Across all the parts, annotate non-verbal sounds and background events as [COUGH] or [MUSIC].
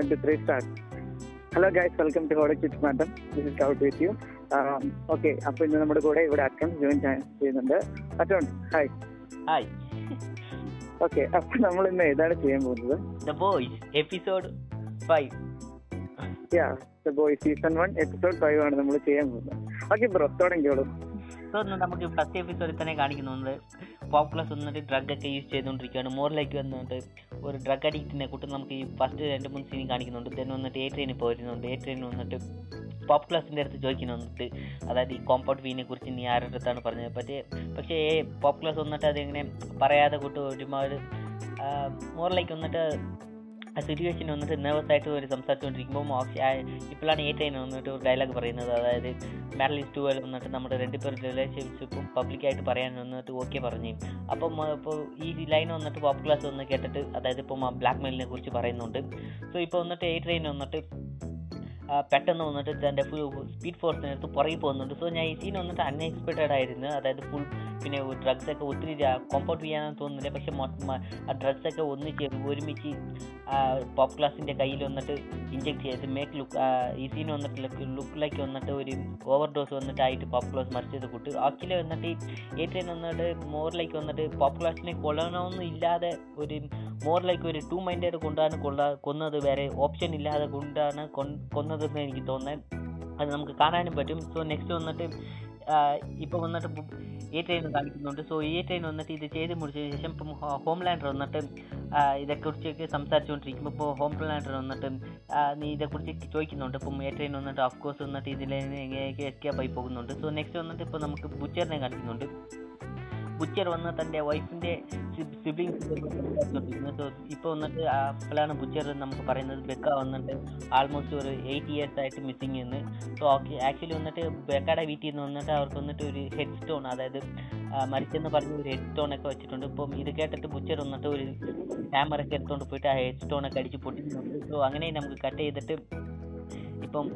Twenty three start hello guys welcome to Hooda chit madam this is out with you okay അപ്പൊ ഇന്ന് നമ്മുടെ കൂടെ ഇവിടെ അക്കൗണ്ട് ജോയിൻ ചെയ്യുന്നുണ്ട്. അക്കൗണ്ട് ഹായ് ഹായ് ഓക്കെ അപ്പൊ നമ്മൾ ഇന്ന് ഏതാണ് ചെയ്യാൻ പോകുന്നത്? The boys episode five yeah boy season one episode five ആണ് നമ്മൾ ചെയ്യാൻ പോകുന്നത്. ഓക്കെ ബ്രോ തുടങ്ങിയോളൂ സോ നമുക്ക് ഫസ്റ്റ് എപ്പിസോഡിൽ തന്നെ കാണിക്കുന്നുണ്ട് പോപ്പുലസ് വന്നിട്ട് ഡ്രഗ് ഒക്കെ യൂസ് ചെയ്തുകൊണ്ടിരിക്കുകയാണ്. മോറിലേക്ക് വന്നിട്ട് ഒരു ഡ്രഗ് അഡിക്റ്റിനെ കൂട്ടി നമുക്ക് ഈ ഫസ്റ്റ് രണ്ട് മൂന്ന് സീൻ കാണിക്കുന്നുണ്ട്. ദെൻ വന്നിട്ട് എ ട്രെയിനിൽ പോയിരുന്നുണ്ട് എ ട്രെയിൻ വന്നിട്ട് പോപ്പുലസിന്റെ അടുത്ത് ചോദിക്കുന്നുണ്ട് അതായത് ഈ കോമ്പൗണ്ട് വീനെ കുറിച്ച് നീ ആരുടെ അടുത്താണ് പറഞ്ഞത്? പക്ഷേ പക്ഷേ പോപ്പുലസ് വന്നിട്ട് അതെങ്ങനെ പറയാതെ കൂട്ട് ഒരുപാട് മോറിലേക്ക് വന്നിട്ട് ആ സിറ്റുവേഷൻ വന്നിട്ട് നെർവസ് ആയിട്ട് ഒരു സംസാരിച്ചുകൊണ്ടിരിക്കുമ്പോൾ ഇപ്പോഴാണ് ഏറ്റവും വന്നിട്ട് ഒരു ഡയലോഗ് പറയുന്നത്. അതായത് മാരലിസ് ടു വന്നിട്ട് നമ്മുടെ രണ്ടുപേർ റിലേഷൻഷിപ്പും പബ്ലിക്കായിട്ട് പറയാൻ വന്നിട്ട് ഓക്കെ പറഞ്ഞു. അപ്പം ഇപ്പോൾ ഈ ലൈൻ വന്നിട്ട് പോപ്പ് ക്ലാസ് വന്ന് കേട്ടിട്ട് അതായത് ഇപ്പം ബ്ലാക്ക് മെയിലിനെ കുറിച്ച് പറയുന്നുണ്ട്. സോ ഇപ്പോൾ വന്നിട്ട് എ ട്രെയിൻ വന്നിട്ട് പെട്ടെന്ന് വന്നിട്ട് തന്റെ ഫുൾ സ്പീഡ് ഫോഴ്സിനടുത്ത് പുറകെ പോകുന്നുണ്ട്. സോ ഞാൻ ഈ സീൻ വന്നിട്ട് അൺഎക്സ്പെക്റ്റഡ് ആയിരുന്നു. അതായത് ഫുൾ പിന്നെ ഡ്രഗ്സൊക്കെ ഒത്തിരി കോമ്പൗണ്ട് ചെയ്യാനെന്ന് തോന്നുന്നില്ല. പക്ഷെ ഡ്രഗ്സൊക്കെ ഒന്നിച്ച് ഒരുമിച്ച് പോപ്പ് ക്ലാസിന്റെ കയ്യിൽ വന്നിട്ട് ഇഞ്ചെക്ട് ചെയ്ത് മേക്ക് ലുക്ക് ഈ സീൻ ലുക്ക് ലൈക്ക് വന്നിട്ട് ഒരു ഓവർ ഡോസ് വന്നിട്ടായിട്ട് പോപ്പ് ക്ലാസ് മറിച്ചത് കൂട്ട് ആക്കിൽ വന്നിട്ട് ഏറ്റവും വന്നിട്ട് മോറിലേക്ക് വന്നിട്ട് പോപ്പ് ക്ലാസിനെ കൊല്ലണമെന്നും ഇല്ലാതെ ഒരു മോറിലേക്ക് ഒരു ടു മൈൻഡേഡ് കൊണ്ടാണ് കൊള്ള കൊന്നത് വേറെ ഓപ്ഷൻ ഇല്ലാതെ കൊണ്ടാണ് കൊന്നതെന്ന് എനിക്ക് തോന്നുന്നത് അത് നമുക്ക് കാണാനും പറ്റും. സോ നെക്സ്റ്റ് വന്നിട്ട് ഇപ്പോൾ വന്നിട്ട് എ ട്രെയിൻ കാണിക്കുന്നുണ്ട്. സോ ഈ ട്രെയിൻ വന്നിട്ട് ഇത് ചെയ്ത് മുടിച്ചതിന് ശേഷം ഇപ്പം ഹോം ലാൻഡർ വന്നിട്ട് ഇതേക്കുറിച്ചൊക്കെ സംസാരിച്ചുകൊണ്ടിരിക്കുമ്പോൾ ഇപ്പോൾ ഹോം ലാൻഡർ വന്നിട്ട് നീ ഇതേക്കുറിച്ച് ചോദിക്കുന്നുണ്ട്. ഇപ്പം എ ട്രെയിൻ വന്നിട്ട് ഓഫ് കോഴ്സ് വന്നിട്ട് ഇതിൽ എങ്ങനെയൊക്കെ എസ്കേപ്പ് ആയി പോകുന്നുണ്ട്. സോ നെക്സ്റ്റ് വന്നിട്ട് ഇപ്പോൾ നമുക്ക് ബുച്ചറിനെ കാണിക്കുന്നുണ്ട്. ബുച്ചർ വന്ന് തന്റെ വൈഫിന്റെ സിബ്ലിങ്സ് സോ ഇപ്പോൾ വന്നിട്ട് അപ്പോഴാണ് ബുച്ചർ നമുക്ക് പറയുന്നത് ബെക്ക വന്നിട്ട് ആൾമോസ്റ്റ് ഒരു എയ്റ്റ് ഇയേഴ്സ് ആയിട്ട് മിസ്സിങ് എന്ന്. സോ ആക്ച്വലി വന്നിട്ട് ബെക്കയുടെ വീട്ടിൽ നിന്ന് വന്നിട്ട് അവർക്ക് വന്നിട്ട് ഒരു ഹെഡ് സ്റ്റോൺ അതായത് മരിച്ചെന്ന് പറഞ്ഞ് ഒരു ഹെഡ് സ്റ്റോൺ ഒക്കെ വെച്ചിട്ടുണ്ട്. ഇപ്പം ഇത് കേട്ടിട്ട് ബുച്ചർ വന്നിട്ട് ഒരു ക്യാമറ ഒക്കെ എടുത്തുകൊണ്ട് പോയിട്ട് ആ ഹെഡ് സ്റ്റോൺ ഒക്കെ അടിച്ച് പൊട്ടിക്കുന്നുണ്ട് സോ അങ്ങനെ നമുക്ക് കട്ട് ചെയ്തിട്ട് ഇപ്പം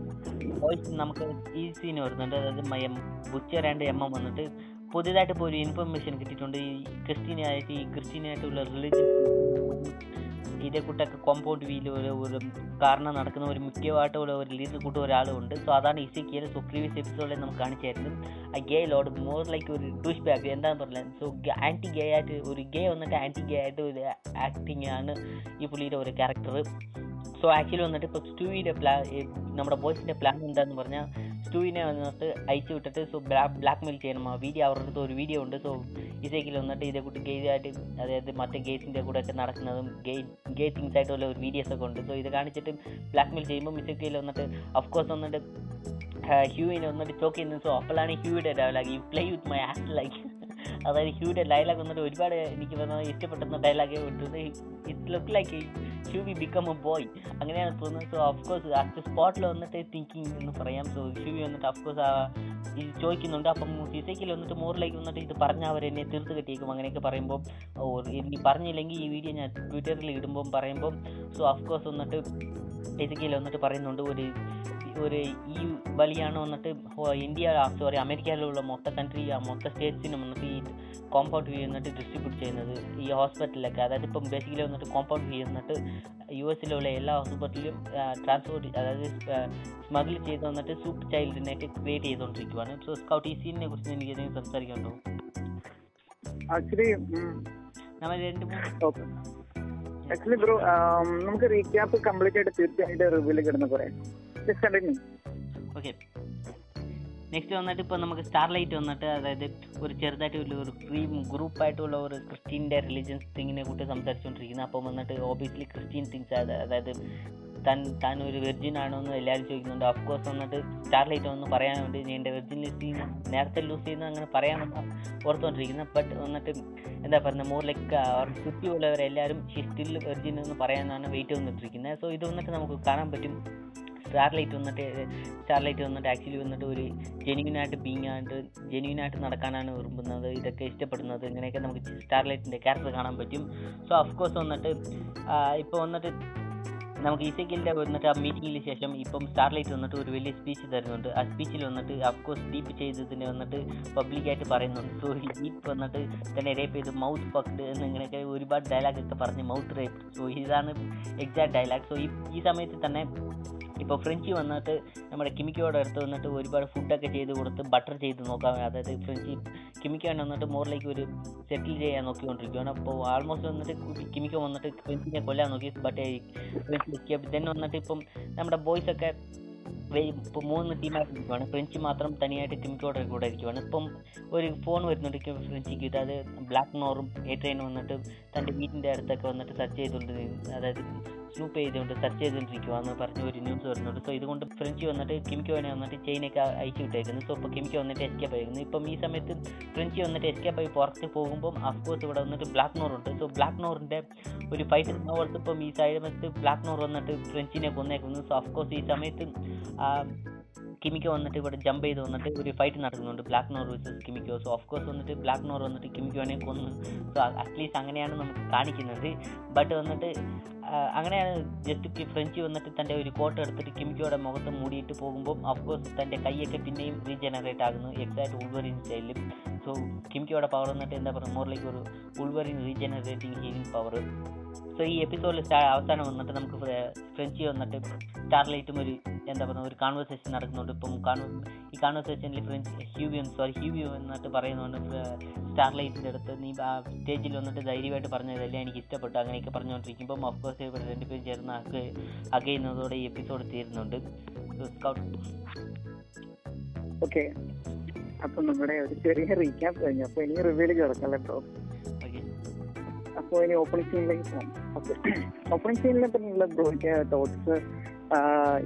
വോയിസ് നമുക്ക് ഈ സീൻ വരുന്നുണ്ട്. അതായത് ബുച്ചർ ആൻഡ് എം എം വന്നിട്ട് പുതിയതായിട്ട് ഇപ്പോൾ ഒരു ഇൻഫർമേഷൻ കിട്ടിയിട്ടുണ്ട്. ഈ ക്രിസ്ത്യനായിട്ട് ഈ ക്രിസ്ത്യനായിട്ടുള്ള റിലീജിയൻ ഇതേ കൂട്ടൊക്കെ കോമ്പൗണ്ട് വീൽ ഒരു ഒരു കാരണം നടക്കുന്ന ഒരു മുഖ്യമായിട്ടുള്ള ഒരു ലീഡർ കൂട്ട ഒരാളുണ്ട്. സോ അതാണ് ഇസിക്കിയൽ സോ പ്രീവിയസ് എപ്പിസോഡിൽ നമുക്ക് കാണിച്ചായിരുന്നു ആ ഗേ ലോഡ് മോർ ലൈക്ക് ഒരു ഡൂഷ് ബാക്ക് എന്താണെന്ന് പറഞ്ഞത് സോ ആന്റി ഗേ ആയിട്ട് ഒരു ഗേ വന്നിട്ട് ആന്റി ഗേ ആയിട്ട് ഒരു ആക്ടിങ് ആണ് ഈ പുള്ളിയുടെ ഒരു ക്യാരക്ടർ സോ ആക്ച്വലി വന്നിട്ട് ഇപ്പോൾ സ്റ്റൂവിന്റെ പ്ലാൻ നമ്മുടെ ബോയ്സിന്റെ പ്ലാൻ എന്താണെന്ന് പറഞ്ഞാൽ സ്റ്റൂവിനെ വന്നിട്ട് അയച്ചു വിട്ടിട്ട് സോ ബ്ലാക്ക് മെയിൽ ചെയ്യണം. ആ വീഡിയോ അവരുടെ അടുത്ത് ഒരു വീഡിയോ ഉണ്ട്. സോ ഇസൈക്കിൽ വന്നിട്ട് ഇതേ കൂട്ടി ഗെയ്സായിട്ട് അതായത് മറ്റേ ഗേസിന്റെ കൂടെ ഒക്കെ നടക്കുന്നതും ഗേ ഗേ തിങ്സ് ആയിട്ടുള്ള ഒരു വീഡിയോസ് ഒക്കെ ഉണ്ട്. സോ ഇത് കാണിച്ചിട്ട് ബ്ലാക്ക് മെയിൽ ചെയ്യുമ്പോൾ ഇസൈക്കിൽ വന്നിട്ട് ഓഫ് കോഴ്സ് വന്നിട്ട് ഹ്യൂവിനെ വന്നിട്ട് ചോക്ക് ചെയ്യുന്നത്. സോ അപ്പോഴാണ് ഹ്യൂയുടെ ഡെവലാക്കി you play with my act like അതായത് ഹ്യൂടെ ഡയലോഗ് വന്നിട്ട് ഒരുപാട് എനിക്ക് വന്നത് ഇഷ്ടപ്പെട്ടെന്ന ഡയലോഗ് വിട്ടത് it look like Hugh we become a boy അങ്ങനെയാണ് തോന്നുന്നത്. സോ ഓഫ് കോഴ്സ് അറ്റ് സ്പോട്ടിൽ വന്നിട്ട് തിങ്കിങ് എന്ന് പറയാം. സോ ഹ്യൂവി വന്നിട്ട് ഓഫ് കോഴ്സ് ഇത് ചോദിക്കുന്നുണ്ട്. അപ്പം ഫിസിക്കൽ വന്നിട്ട് മോറിലേക്ക് വന്നിട്ട് ഇത് പറഞ്ഞാൽ അവർ എന്നെ തീർത്ത് കെട്ടിയേക്കും. അങ്ങനെയൊക്കെ പറയുമ്പോൾ ഇനി പറഞ്ഞില്ലെങ്കിൽ ഈ വീഡിയോ ഞാൻ ട്വിറ്ററിൽ ഇടുമ്പം പറയുമ്പം സോ ഓഫ് വന്നിട്ട് ഫിസിക്കൽ വന്നിട്ട് പറയുന്നുണ്ട് ഒരു ഒരു ഈ വലിയാണ് വന്നിട്ട് ഇന്ത്യ സോറി അമേരിക്കയിലുള്ള മൊത്ത കൺട്രി മൊത്ത സ്റ്റേറ്റ്സിനും വന്നിട്ട് ഈ കോമ്പൗണ്ട് ഫീ വന്നിട്ട് ഡിസ്ട്രിബ്യൂട്ട് ചെയ്യുന്നത് ഈ ഹോസ്പിറ്റലിലൊക്കെ അതായത് ഇപ്പം ബേസിക്കലി വന്നിട്ട് കോമ്പൗണ്ട് ഫീ വന്നിട്ട് യു എസിലുള്ള എല്ലാ ഹോസ്പിറ്റലിലും ട്രാൻസ്പോർട്ട് അതായത് സ്മഗിൾ ചെയ്ത് വന്നിട്ട് സൂപ്പർ ചൈൽഡിനെയൊക്കെ ക്രിയേറ്റ് ചെയ്തുകൊണ്ടിരിക്കുവാണ്. സോ സ്കൗട്ട് ഈ സീനിനെ കുറിച്ച് എനിക്ക് എന്തെങ്കിലും സംസാരിക്കാനുണ്ടോ? ആക്ച്വലി നമ്മൾ രണ്ട് മൂന്ന് ആക്ച്വലി ബ്രോ നമുക്ക് റീക്യാപ്പ് കംപ്ലീറ്റ് ആയിട്ട് തീർച്ചയായിട്ടും റിവ്യൂൽ കിടന്ന് പറയാം. നെക്സ്റ്റ് വന്നിട്ട് ഇപ്പോൾ നമുക്ക് സ്റ്റാർലൈറ്റ് വന്നിട്ട് അതായത് ഒരു ചെറുതായിട്ട് ഒരു ക്രീം ഗ്രൂപ്പായിട്ടുള്ള ഒരു ക്രിസ്ത്യന്റെ റിലീജിയൻസ് തിങ്ങിനെ കൂട്ടി സംസാരിച്ചുകൊണ്ടിരിക്കുന്നത് അപ്പം വന്നിട്ട് ഓബിയസ്ലി ക്രിസ്ത്യൻ തിങ്സ് അതായത് താൻ താൻ ഒരു വെർജിൻ ആണോ എന്ന് എല്ലാവരും ചോദിക്കുന്നുണ്ട്. ഓഫ് കോഴ്സ് വന്നിട്ട് സ്റ്റാർലൈറ്റ് ഒന്ന് പറയാൻ വേണ്ടി ഞാൻ എന്റെ വെർജിൻ ലിസ്റ്റ് നേരത്തെ ലൂസ് ചെയ്യുന്ന അങ്ങനെ പറയാൻ ഓർത്തുകൊണ്ടിരിക്കുന്നത് ബട്ട് വന്നിട്ട് എന്താ പറയുന്നത് മോർ ലൈക്ക് അവർക്ക് ചുറ്റിയുള്ളവരെല്ലാവരും സ്റ്റിൽ വെർജിൻ എന്ന് പറയാനാണ് വെയിറ്റ് വന്നിട്ടിരിക്കുന്നത് സോ ഇത് വന്നിട്ട് നമുക്ക് കാണാൻ പറ്റും. സ്റ്റാർലൈറ്റ് വന്നിട്ട് സ്റ്റാർലൈറ്റ് വന്നിട്ട് ആക്ച്വലി വന്നിട്ട് ഒരു ജെന്യൂനായിട്ട് ബീങ് ആയിട്ട് ജെന്യൂനായിട്ട് നടക്കാനാണ് വിരുമ്പുന്നത്. ഇതൊക്കെ ഇഷ്ടപ്പെടുന്നത്. ഇങ്ങനെയൊക്കെ നമുക്ക് സ്റ്റാർലൈറ്റിന്റെ ക്യാരക്ടർ കാണാൻ പറ്റും. സോ ഓഫ് കോഴ്സ് വന്നിട്ട് ഇപ്പോൾ വന്നിട്ട് നമുക്ക് ഇസക്കിന്റെ വന്നിട്ട് ആ മീറ്റിങ്ങിന് ശേഷം ഇപ്പം സ്റ്റാർലൈറ്റ് വന്നിട്ട് ഒരു വലിയ സ്പീച്ച് തരുന്നുണ്ട്. ആ സ്പീച്ചിൽ വന്നിട്ട് അഫ്കോഴ്സ് ഡീപ്പ് ചെയ്തതിന് വന്നിട്ട് പബ്ലിക്കായിട്ട് പറയുന്നുണ്ട്. സോ ഡീപ്പ് വന്നിട്ട് തന്നെ റേപ്പ് ചെയ്ത് മൗത്ത് ഫക്ഡ് എന്നിങ്ങനെയൊക്കെ ഒരുപാട് ഡയലോഗ് ഒക്കെ പറഞ്ഞ് മൗത്ത് റേപ്പ് സോ ഇതാണ് എക്സാക്ട് ഡയലോഗ് സോ ഈ സമയത്ത് തന്നെ ഇപ്പോൾ ഫ്രഞ്ച് വന്നിട്ട് നമ്മുടെ കിമിക്കോയുടെ അടുത്ത് വന്നിട്ട് ഒരുപാട് ഫുഡൊക്കെ ചെയ്ത് കൊടുത്ത് ബട്ടർ ചെയ്ത് നോക്കാൻ അതായത് ഫ്രഞ്ച് കിമിക്കോനെ വന്നിട്ട് മോറിലേക്ക് ഒരു സെറ്റിൽ ചെയ്യാൻ നോക്കിക്കൊണ്ടിരിക്കുകയാണ് അപ്പോൾ ആൾമോസ്റ്റ് വന്നിട്ട് കിമിക്കോ വന്നിട്ട് ഫ്രഞ്ചിനെ കൊല്ലാൻ നോക്കി. ബട്ട് ഫ്രഞ്ച് ദെൻ വന്നിട്ട് ഇപ്പം നമ്മുടെ ബോയ്സ് ഒക്കെ ഇപ്പോൾ മൂന്ന് ടീമായിട്ട് ഇരിക്കുവാണ്. ഫ്രഞ്ച് മാത്രം തനിയായിട്ട് കിമിക്കോടെ കൂടെ ഇരിക്കുവാണ്. ഇപ്പം ഒരു ഫോൺ വരുന്നുണ്ട് ഫ്രഞ്ചിക്ക് അതായത് അത് ബ്ലാക്ക് നോറും എ ട്രെയിൻ വന്നിട്ട് തന്റെ വീട്ടിന്റെ അടുത്തൊക്കെ വന്നിട്ട് സെർച്ച് ചെയ്തുകൊണ്ട് അതായത് സ്നൂപ്പ് ചെയ്തുകൊണ്ട് സെർച്ച് ചെയ്തുകൊണ്ടിരിക്കുവാന്ന് പറഞ്ഞ ഒരു ന്യൂസ് വരുന്നുണ്ട്. സോ ഇതുകൊണ്ട് ഫ്രഞ്ച് വന്നിട്ട് കിമിക്കോനെ വന്നിട്ട് ചെയിനൊക്കെ അയച്ചു വിട്ടേക്കുന്നു. സോ ഇപ്പോൾ കിംക്ക് വന്നിട്ട് എസ്കേപ്പ് ആയിരുന്നു. ഇപ്പം ഈ സമയത്ത് ഫ്രഞ്ച് വന്നിട്ട് എസ്കേപ്പ് ആയി പുറത്ത് പോകുമ്പം അഫ്കോഴ്സ് ഇവിടെ വന്നിട്ട് ബ്ലാക്ക് നോറുണ്ട് സോ ബ്ലാക്ക് നോറിന്റെ ഒരു ഫൈറ്റ് നോർത്ത് ഇപ്പം ഈ സമയത്ത് ബ്ലാക്ക് നോർ വന്നിട്ട് ഫ്രഞ്ചിനെ കൊന്നേക്കുന്നു. സോ അഫ്കോഴ്സ് ഈ സമയത്ത് കിമിക്കോ വന്നിട്ട് ഇവിടെ ജമ്പ് ചെയ്ത് വന്നിട്ട് ഒരു ഫൈറ്റ് നടക്കുന്നുണ്ട്. Black Noir versus Kimiko so of course വന്നിട്ട് ബ്ലാക്ക് നോർ വന്നിട്ട് കിമിക്കോനെ കൊന്നു. സോ അറ്റ്ലീസ്റ്റ് അങ്ങനെയാണ് നമുക്ക് കാണിക്കുന്നത്. ബട്ട് വന്നിട്ട് അങ്ങനെയാണ് ജസ്റ്റ് ഫ്രഞ്ച് വന്നിട്ട് തന്റെ ഒരു കോട്ട് എടുത്തിട്ട് കിമിക്കോയുടെ മുഖത്ത് മൂടിയിട്ട് പോകുമ്പോൾ കോഴ്സ് തന്റെ കൈയൊക്കെ പിന്നെയും റീജനറേറ്റ് ആകുന്നു. എക്സാക്ട് ഉൾവറിൻ സ്റ്റൈലിൽ സോ കിമിക്കോയുടെ പവർ വന്നിട്ട് എന്താ പറയുക മോറിലേക്ക് ഒരു Wolverine regenerating healing power so ഈ എപ്പിസോഡിൽ അവസാനം വന്നിട്ട് നമുക്ക് ഫ്രഞ്ച് വന്നിട്ട് സ്റ്റാർലൈറ്റും ഒരു എന്താ പറയുക ഒരു കോൺവെർസേഷൻ നടക്കുന്നുണ്ട്. ഇപ്പം ഈ കോൺവെർസേഷനിൽ ഫ്രഞ്ച് ഹ്യൂവിയം സോറി ഹ്യൂവിയോ എന്നിട്ട് പറയുന്നുണ്ട് സ്റ്റാർലൈറ്റിന്റെ അടുത്ത് നീ ആ സ്റ്റേജിൽ വന്നിട്ട് ധൈര്യമായിട്ട് പറഞ്ഞതല്ലേ എനിക്ക് ഇഷ്ടപ്പെട്ടു. അങ്ങനെയൊക്കെ പറഞ്ഞുകൊണ്ടിരിക്കുമ്പം ഇവിടെ രണ്ടുപേരും ചേർന്ന് അക്ക് അകയുന്നതോടെ ഈ എപ്പിസോഡ് തീരുന്നുണ്ട്. സ്കൗട്ട് ഓക്കെ അപ്പൊ നമ്മുടെ ഒരു ചെറിയ റീക്യാപ്പ് കഴിഞ്ഞു. അപ്പൊ ഇനി റിവ്യൂൽ ഓക്കെ അപ്പോൾ ഇനി ഓപ്പണിംഗ് സീനിലേക്ക് പോകാം. ഓക്കെ ഓപ്പണിംഗ് സീനിനെ പറ്റിയുള്ള ബ്രോയ്ക്ക് തോട്ട്സ്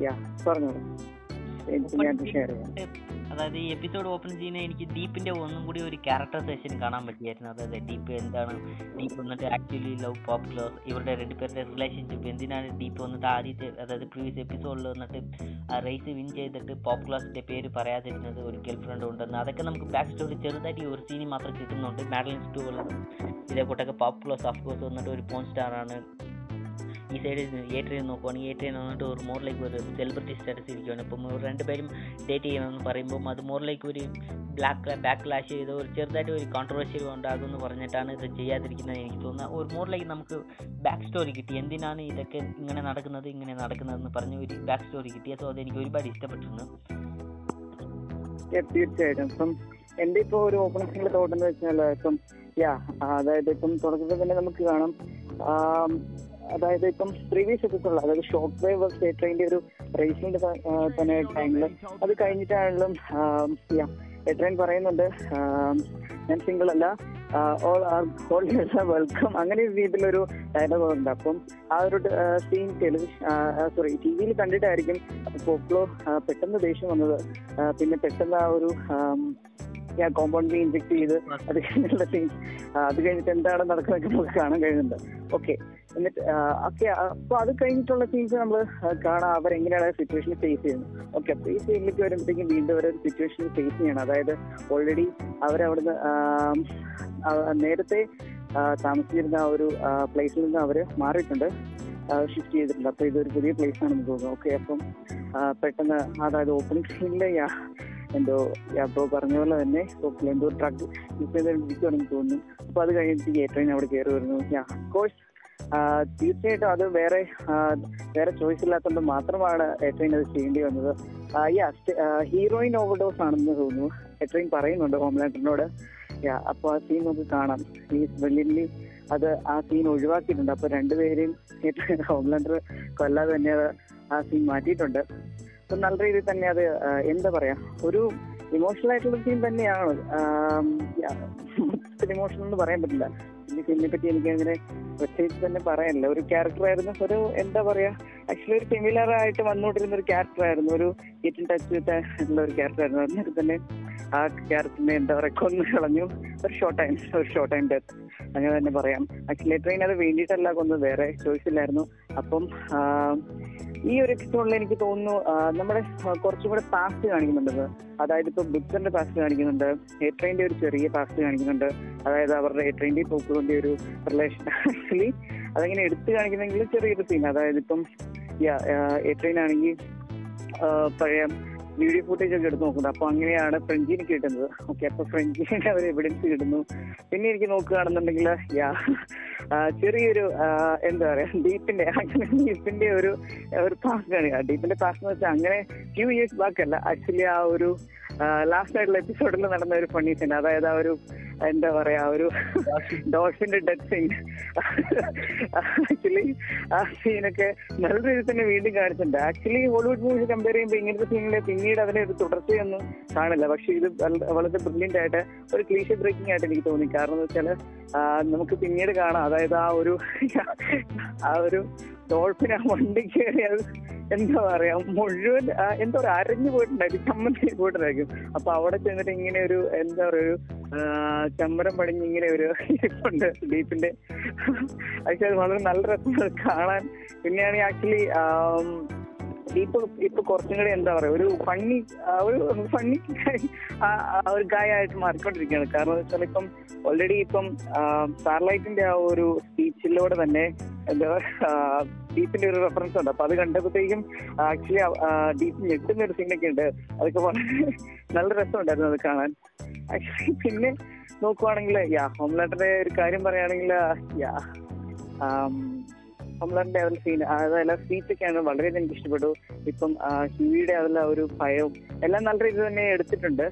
യാ പറഞ്ഞോളൂ. എനിക്ക് ഞാൻ ഷെയർ ചെയ്യാം. അതായത് ഈ എപ്പിസോഡ് ഓപ്പൺ ചെയ്യുന്ന എനിക്ക് ഡീപ്പിന്റെ ഒന്നും കൂടി ഒരു ക്യാരക്ടർ സെഷൻ കാണാൻ പറ്റിയായിരുന്നു. അതായത് ഡീപ്പ് എന്താണ് ഡീപ്പ് വന്നിട്ട് ആക്ച്വലി ലവ് പോപ്പ് ക്ലോസ് ഇവരുടെ രണ്ടുപേരുടെ റിലേഷൻഷിപ്പ് എന്തിനാണ് ഡീപ്പ് വന്നിട്ട് ആദ്യത്തെ അതായത് പ്രീവിയസ് എപ്പിസോഡിൽ വന്നിട്ട് ആ റേസ് വിൻ ചെയ്തിട്ട് പോപ്പ് ക്ലോസിന്റെ പേര് പറയാതിരുന്നത് ഒരു ഗേൾ ഫ്രണ്ട് ഉണ്ടെന്ന്. അതൊക്കെ നമുക്ക് ബാക്ക് സ്റ്റോറി ചെറുതായിട്ട് ഈ ഒരു സീനി മാത്രം കിട്ടുന്നുണ്ട്. മാഡലിൻ സ്റ്റൂ ഇതേ കൂട്ടൊക്കെ പോപ്പ് ക്ലോസ് ഓഫ് കോഴ്സ് വന്നിട്ട് ഒരു പോൺ സ്റ്റാർ ആണ്. ഈ സൈഡിൽ എ ട്രെയിൻ നോക്കുവാണെങ്കിൽ എ ട്രെയിൻ വന്നിട്ട് ഒരു മോറിലേക്ക് ഒരു സെലിബ്രിറ്റി സ്റ്റാറ്റസ് ഇരിക്കുകയാണ് ഇപ്പം രണ്ട് രണ്ടുപേരും ഡേറ്റ് ചെയ്യണമെന്ന് പറയുമ്പോൾ അത് മോറിലേക്ക് ഒരു ബ്ലാക്ക് ബാക്ക് ക്ലാഷ് ചെയ്ത് ഒരു ചെറുതായിട്ട് ഒരു കോൺട്രവേഴ്സി ഉണ്ടാകുമെന്ന് പറഞ്ഞിട്ടാണ് ഇത് ചെയ്യാതിരിക്കുന്നത് എനിക്ക് തോന്നുന്നത് ഒരു മോറിലേക്ക് നമുക്ക് ബാക്ക് സ്റ്റോറി കിട്ടി. എന്തിനാണ് ഇതൊക്കെ ഇങ്ങനെ നടക്കുന്നത് ഇങ്ങനെ നടക്കുന്നതെന്ന് പറഞ്ഞ് ഒരു ബാക്ക് സ്റ്റോറി കിട്ടിയ സോ അതെനിക്ക് ഒരുപാട് ഇഷ്ടപ്പെട്ടിരുന്നു. തീർച്ചയായിട്ടും. ഇപ്പം എന്റെ ഇപ്പൊ ഒരു ഓപ്പണിംഗ് തോട്ടെന്ന് വെച്ചാൽ ഇപ്പം യാ അതായത് ഇപ്പം തുടക്കത്തിൽ തന്നെ നമുക്ക് കാണാം. അതായത് ഇപ്പം പ്രീവിയസ് എപ്പിസോഡിൽ അതായത് ഷോക്ക് വേവ് സ്റ്റേറ്റ് ഒരു റേസിംഗിന്റെ തന്നെ ടൈമിൽ അത് കഴിഞ്ഞിട്ടാണെങ്കിലും എട്രൈൻ പറയുന്നുണ്ട് ഞാൻ സിംഗിൾ അല്ല ഓൾ ആർ ഓൾ വെൽക്കം അങ്ങനെ ഒരു രീതിയിലൊരു ഡയലോഗ് ഉണ്ട്. അപ്പം ആ ഒരു സീൻ ടെലിവിഷൻ സോറി ടി വിയിൽ കണ്ടിട്ടായിരിക്കും പോപ്ലോ പെട്ടെന്ന് ദേഷ്യം വന്നത്. പിന്നെ പെട്ടെന്ന് ആ ഒരു കോമ്പൗണ്ട് ഇഞ്ചെക്ട് ചെയ്ത് അത് [LAUGHS] കഴിഞ്ഞിട്ടുള്ള സീൻ അത് കഴിഞ്ഞിട്ട് എന്താണ് നടക്കുന്നതൊക്കെ നമുക്ക് കാണാൻ കഴിയുന്നുണ്ട്. ഓക്കെ എന്നിട്ട് ഓക്കെ അപ്പൊ അത് കഴിഞ്ഞിട്ടുള്ള സീൻസ് നമ്മൾ കാണാം അവരെങ്ങനെയാണ് സിറ്റുവേഷൻ ഫേസ് ചെയ്യുന്നത്. ഓക്കെ അപ്പൊ ഈ സീനിലേക്ക് വരുമ്പോഴത്തേക്കും വീണ്ടും ഒരു സിറ്റുവേഷൻ ഫേസ് ചെയ്യണം. അതായത് ഓൾറെഡി അവരവിടുന്ന് നേരത്തെ താമസിച്ചിരുന്ന ആ ഒരു പ്ലേസിൽ നിന്ന് അവർ മാറിയിട്ടുണ്ട്. ഷിഫ്റ്റ് ചെയ്തിട്ടുണ്ട്. അപ്പൊ ഇതൊരു പുതിയ പ്ലേസ് ആണെന്ന് തോന്നുന്നു. ഓക്കെ അപ്പം പെട്ടെന്ന് അതായത് ഓപ്പണിംഗ് സീനിലെ എന്തോ അപ്പോ പറഞ്ഞ പോലെ തന്നെ എന്തോ ട്രക്ക് യൂസ് ചെയ്തിരിക്കുകയാണെന്ന് തോന്നുന്നു. അപ്പൊ അത് കഴിഞ്ഞിട്ട് ഏറ്റവും അവിടെ കയറി വരുന്നു. കോഴ്സ് തീർച്ചയായിട്ടും അത് വേറെ വേറെ ചോയ്സ് ഇല്ലാത്തതുകൊണ്ട് മാത്രമാണ് എട്രൈൻ അത് ചെയ്യേണ്ടി വന്നത്. യാ ഹീറോയിൻ ഓവർഡോസ് ആണെന്ന് തോന്നുന്നു. എട്രൈൻ പറയുന്നുണ്ട് ഹോംലാൻഡറിനോട് യാ അപ്പൊ ആ സീൻ നമുക്ക് കാണാം. ഈ ബ്രില്യൻലി അത് ആ സീൻ ഒഴിവാക്കിയിട്ടുണ്ട്. അപ്പൊ രണ്ടുപേരെയും [LAUGHS] ഹോംലാൻഡർ കൊല്ലാതെ തന്നെ ആ സീൻ മാറ്റിയിട്ടുണ്ട്. അപ്പൊ നല്ല രീതിയിൽ തന്നെ അത് എന്താ പറയാ ഒരു ഇമോഷണൽ ആയിട്ടുള്ള സീൻ തന്നെയാണ്. ഇമോഷണൽ [LAUGHS] എന്ന് പറയാൻ പറ്റില്ല. ഈ ഫിലിമിനെ പറ്റി എനിക്ക് അങ്ങനെ പ്രത്യേകിച്ച് തന്നെ പറയാനില്ല. ഒരു ക്യാരക്ടർ ആയിരുന്നു. ഒരു എന്താ പറയാ ആക്ച്വലി ഒരു സിമിലർ ആയിട്ട് വന്നുകൊണ്ടിരുന്ന ഒരു ക്യാരക്ടർ ആയിരുന്നു. ഒരു ഇൻ ടച്ച് ഉള്ള ഒരു ക്യാരക്ടർ ആയിരുന്നു. അതിനൊക്കെ തന്നെ ആ ക്യാരക്ടറിനെ എന്താ പറയാ കൊന്നു കളഞ്ഞു. ഒരു ഷോർട്ട് ടൈം ഒരു ഷോർട്ട് ടൈം ഡെത്ത് അങ്ങനെ തന്നെ പറയാം. ആക്ച്വലി ട്രെയിൻ അത് വേണ്ടിയിട്ടല്ല കൊന്നത്. വേറെ ചോയ്സ് ഇല്ലായിരുന്നു. അപ്പം ഈ ഒരു എപ്പിസോഡിൽ എനിക്ക് തോന്നുന്നു നമ്മുടെ കുറച്ചും കൂടെ പാസ്റ്റ് കാണിക്കുന്നുണ്ട് അതായത് ഇപ്പൊ ബുദ്ധന്റെ പാസ്റ്റ് കാണിക്കുന്നുണ്ട് എട്രെയിന്റെ ഒരു ചെറിയ പാസ്റ്റ് കാണിക്കുന്നുണ്ട്. അതായത് അവരുടെ എട്രെയിന്റെ പോക്കുകൊണ്ട് ഒരു റിലേഷൻ ആക്ച്വലി അതങ്ങനെ എടുത്തു കാണിക്കുന്നെങ്കിൽ ചെറിയൊരു സീൻ അതായത് ഇപ്പം എ ആണെങ്കിൽ പഴയ വീഡിയോ ഫുട്ടേജ് ഒക്കെ എടുത്ത് നോക്കുന്നത് അപ്പൊ അങ്ങനെയാണ് ഫ്രഞ്ചിന് കിട്ടുന്നത്. ഓക്കെ അപ്പൊ ഫ്രഞ്ചിന് [LAUGHS] അവർ എവിഡൻസ് കിട്ടുന്നു. പിന്നെ എനിക്ക് നോക്കുകയാണെന്നുണ്ടെങ്കിൽ യാ ചെറിയൊരു എന്താ പറയാ ഡീപ്പിന്റെ അങ്ങനെ ഡീപ്പിന്റെ ഒരു ഒരു പാസ്റ്റാണ് ഡീപ്പിന്റെ പാസ്റ്റ് എന്ന് വെച്ചാൽ അങ്ങനെ ഫ്യൂ ഇയേഴ്സ് ബാക്കല്ല ആക്ച്വലി ആ ഒരു ലാസ്റ്റ് ആയിട്ടുള്ള എപ്പിസോഡിൽ നടന്ന ഒരു ഫണ്ണി സീൻ അതായത് ആ ഒരു എന്താ പറയാ ഒരു ഡോൾഫിന്റെ ഡെത്ത് സീൻ ആക്ച്വലി ആ സീനൊക്കെ നല്ല രീതിയിൽ തന്നെ വീണ്ടും കാണിച്ചിട്ടുണ്ട്. ആക്ച്വലി ഹോളിവുഡ് മൂവീസ് കമ്പയർ ചെയ്യുമ്പോൾ ഇങ്ങനത്തെ സീനിലെ പിന്നീട് അതിനെ ഒരു തുടർച്ചയൊന്നും കാണില്ല. പക്ഷെ ഇത് വളരെ ബ്രില്യന്റ് ആയിട്ട് ഒരു ക്ലീഷ ബ്രേക്കിംഗ് ആയിട്ട് എനിക്ക് തോന്നി. കാരണം എന്ന് വെച്ചാൽ നമുക്ക് പിന്നീട് കാണാം. അതായത് ആ ഒരു ആ ഒരു ഡോൾഫിൻ ആ വണ്ടി കയറിയത് എന്താ പറയാ മുഴുവൻ എന്താ പറയാ അരഞ്ഞു പോയിട്ടുണ്ടായിരിക്കും ചമ്മന്തി പോയിട്ടുണ്ടായിരിക്കും അപ്പൊ അവിടെ ചെന്നിട്ട് ഇങ്ങനെ ഒരു എന്താ പറയാ ഒരു ചമ്മരം പടിഞ്ഞ് ഇങ്ങനെ ഒരു ഇരിപ്പുണ്ട് ഡീപ്പിന്റെ. പക്ഷെ അത് വളരെ നല്ല രസമാണ് കാണാൻ. പിന്നെയാണ് ആക്ച്വലി ഇപ്പൊ ഇപ്പൊ കുറച്ചും കൂടി എന്താ പറയാ ഒരു ഫണ്ണി ഒരു ഫണ്ണി ഒരു ഗായ ആയിട്ട് മാറിക്കൊണ്ടിരിക്കുകയാണ്. കാരണം വെച്ചാൽ ഇപ്പം ഓൾറെഡി ഇപ്പം സ്റ്റാർലൈറ്റിന്റെ ആ ഒരു സ്പീച്ചിലൂടെ തന്നെ എന്താ ഡീപ്പിന്റെ ഒരു റെഫറൻസ് ഉണ്ട്. അപ്പൊ അത് കണ്ടപ്പോഴത്തേക്കും ആക്ച്വലി ഡീപ്പ് ഞെട്ടുന്ന ഒരു സീനൊക്കെ ഉണ്ട്. അതൊക്കെ വളരെ നല്ല രസമുണ്ടായിരുന്നു അത് കാണാൻ. ആക്ച്വലി പിന്നെ നോക്കുവാണെങ്കിൽ യാ ഹോംലാൻഡിന്റെ ഒരു കാര്യം പറയുകയാണെങ്കിൽ യാ ഹോംലാൻഡിന്റെ ഒരു സീൻ അതായത് സീറ്റൊക്കെയാണ് വളരെയധികം വളരെ എനിക്ക് ഇഷ്ടപ്പെട്ടു. ഇപ്പം ഹ്യൂയുടെ അതിലെ ഒരു ഭയവും എല്ലാം നല്ല രീതിയിൽ തന്നെ എടുത്തിട്ടുണ്ട്.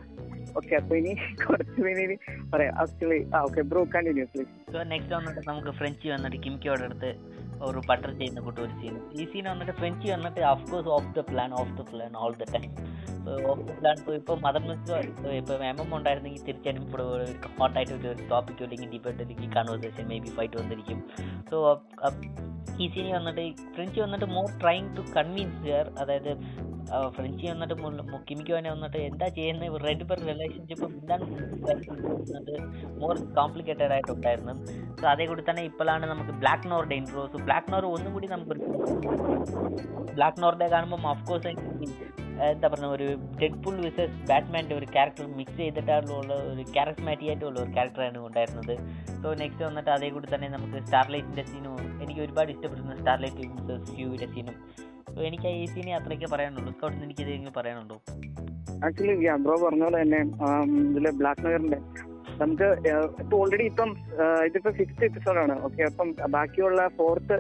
ഓക്കെ അപ്പൊ ഇനി [LAUGHS] കുറച്ച് ഇനി പറയാം. ആക്ച്വലി ആ okay bro continue please so next വന്നിട്ട് നമുക്ക് ഫ്രഞ്ച് വന്നിട്ട് കിംക്കിയോടെ അടുത്ത് ഒരു ബട്ടർ ചെയ്യുന്ന കൂട്ട് ഒരു സീൻ ഈ സീൻ വന്നിട്ട് ഫ്രഞ്ച് വന്നിട്ട് course of the plan of the plan all the time of the plan ഇപ്പോൾ മദർ മിസ് ഇപ്പോൾ എം എം ഉണ്ടായിരുന്നെങ്കിൽ തീർച്ചയായിട്ടും ഇപ്പോൾ ഒരു ഹോട്ടായിട്ട് ഒരു ടോപ്പിക് അല്ലെങ്കിൽ ഡിബേറ്റ് അല്ലെങ്കിൽ കൺവേഴ്സേഷൻ മേ ബി ഫൈറ്റ് വന്നിരിക്കും സോ ഈ സീനി വന്നിട്ട് ഫ്രഞ്ച് വന്നിട്ട് more trying to convince here അതായത് ഫ്രഞ്ച് വന്നിട്ട് കിമിക്ക് തന്നെ വന്നിട്ട് എന്താ ചെയ്യുന്നത് റെഡ് ബർ റിലേഷൻഷിപ്പ് എന്താണ് മോർ കോംപ്ലിക്കേറ്റഡ് ആയിട്ടുണ്ടായിരുന്നു. സോ അതേ കൂടി തന്നെ ഇപ്പോഴാണ് നമുക്ക് ബ്ലാക്ക് നോറുടെ ഇൻട്രോസ് ബ്ലാക്ക് നോർ ഒന്നും കൂടി നമുക്ക് ബ്ലാക്ക് നോറിന്റെ കാണുമ്പോൾ ഓഫ്കോഴ്സ് എന്താ പറയുക ഒരു ഡെഡ് പുൾ വിസസ് ബാറ്റ്മാന്റെ ഒരു ക്യാരക്ടർ മിക്സ് ചെയ്തിട്ടുള്ള ഒരു ക്യാരക്ടർമാറ്റിക് ആയിട്ടുള്ള ഒരു ക്യാരക്ടറാണ് ഉണ്ടായിരുന്നത്. സോ നെക്സ്റ്റ് വന്നിട്ട് അതേ കൂടി തന്നെ നമുക്ക് സ്റ്റാർലൈറ്റിന്റെ സീനും എനിക്ക് ഒരുപാട് ഇഷ്ടപ്പെടുന്ന സ്റ്റാർലൈറ്റ് വിസസ് സീനും എനിക്ക് ഈ സിനെ അത്രയ്ക്ക് പറയാനുള്ളൂ. സ്കൗട്ട്സ് എനിക്ക് ഇതെങ്കിലും പറയാനുണ്ടോ? ആക്ച്വലി ബ്രോ പറഞ്ഞ പോലെ തന്നെ ഇതിലെ ബ്ലാക്ക് നഗറിന്റെ നമുക്ക് ഇപ്പൊ ഓൾറെഡി ഇപ്പം ഇതിപ്പോ സിക്സ് എപ്പിസോഡാണ് ഓക്കെ അപ്പം ബാക്കിയുള്ള ഫോർത്ത്